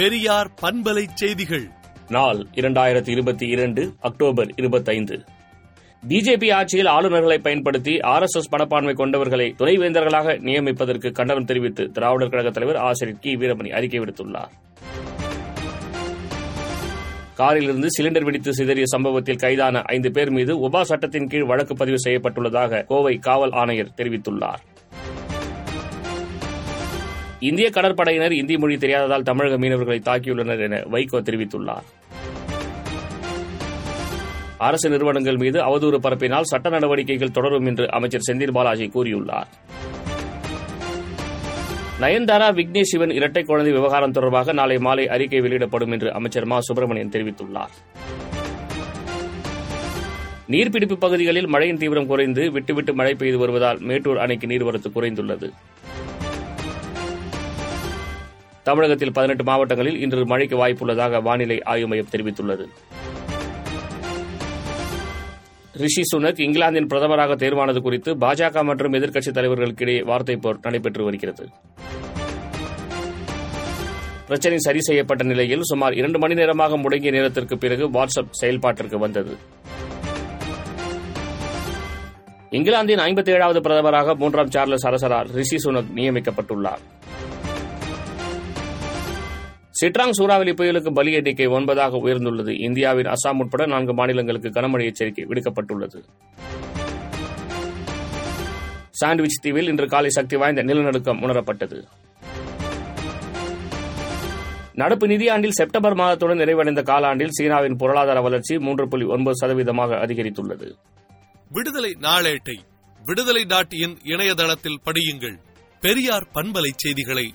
பெரியார் பண்பலை செய்திகள். நாள் இரண்டாயிரத்தி இருபத்தி இரண்டு அக்டோபர் இருபத்தைந்து. பிஜேபி ஆட்சியில் ஆளுநர்களை பயன்படுத்தி ஆர் எஸ் எஸ் மனப்பான்மை கொண்டவர்களை துணைவேந்தர்களாக நியமிப்பதற்கு கண்டனம் தெரிவித்து திராவிடர் கழக தலைவர் ஆசிரியர் கி. வீரமணி அறிக்கை விடுத்துள்ளார். காரிலிருந்து சிலிண்டர் வெடித்து சிதறிய சம்பவத்தில் கைதான ஐந்து பேர் மீது உபா சட்டத்தின் கீழ் வழக்கு பதிவு செய்யப்பட்டுள்ளதாக கோவை காவல் ஆணையர் தெரிவித்துள்ளார். இந்திய கடற்படையினர் இந்தி மொழி தெரியாததால் தமிழக மீனவர்களை தாக்கியுள்ளனர் என வைகோ தெரிவித்துள்ளார். அரசு நிறுவனங்கள் மீது அவதூறு பரப்பினால் சட்ட நடவடிக்கைகள் தொடரும் என்று அமைச்சர் செந்தில் பாலாஜி கூறியுள்ளார். நயன்தாரா விக்னேஷ் சிவன் இரட்டை குழந்தை விவகாரம் தொடர்பாக நாளை மாலை அறிக்கை வெளியிடப்படும் என்று அமைச்சர் மா. சுப்பிரமணியன் தெரிவித்துள்ளார். நீர்பிடிப்பு பகுதிகளில் மழையின் தீவிரம் குறைந்து விட்டுவிட்டு மழை பெய்து வருவதால் மேட்டூர் அணைக்கு நீர்வரத்து குறைந்துள்ளது. தமிழகத்தில் பதினெட்டு மாவட்டங்களில் இன்று மழைக்கு வாய்ப்புள்ளதாக வானிலை ஆய்வு மையம் தெரிவித்துள்ளது. ரிஷி சுனக் இங்கிலாந்தின் பிரதமராக தேர்வானது குறித்து பாஜக மற்றும் எதிர்க்கட்சித் தலைவர்களுக்கிடையே வார்த்தை போர் நடைபெற்று வருகிறது. பிரச்சினை சரி செய்யப்பட்ட நிலையில் சுமார் இரண்டு மணி நேரமாக முடங்கிய நேரத்திற்கு பிறகு வாட்ஸ்அப் செயல்பாட்டிற்கு வந்தது. இங்கிலாந்தின் ஐம்பத்தி ஏழாவது பிரதமராக மூன்றாம் சார்லஸ் அரசரால் ரிஷி சுனக் நியமிக்கப்பட்டுள்ளார். சிட்ராங் சூறாவளி புயலுக்கு பலி எண்ணிக்கை ஒன்பதாக உயர்ந்துள்ளது. இந்தியாவின் அசாம் உட்பட நான்கு மாநிலங்களுக்கு கனமழை எச்சரிக்கை விடுக்கப்பட்டுள்ளது. சாண்ட்விச் தீவில் இன்று காலை சக்தி வாய்ந்த நிலநடுக்கம் உணரப்பட்டது. நடப்பு நிதியாண்டில் செப்டம்பர் மாதத்துடன் நிறைவடைந்த காலாண்டில் சீனாவின் பொருளாதார வளர்ச்சி மூன்று புள்ளி ஒன்பது சதவீதமாக அதிகரித்துள்ளது. விடுதலை நாளேட்டை விடுதலை டாட் இன் இணையதளத்தில் படியுங்கள். பெரியார் பண்பலை செய்திகளை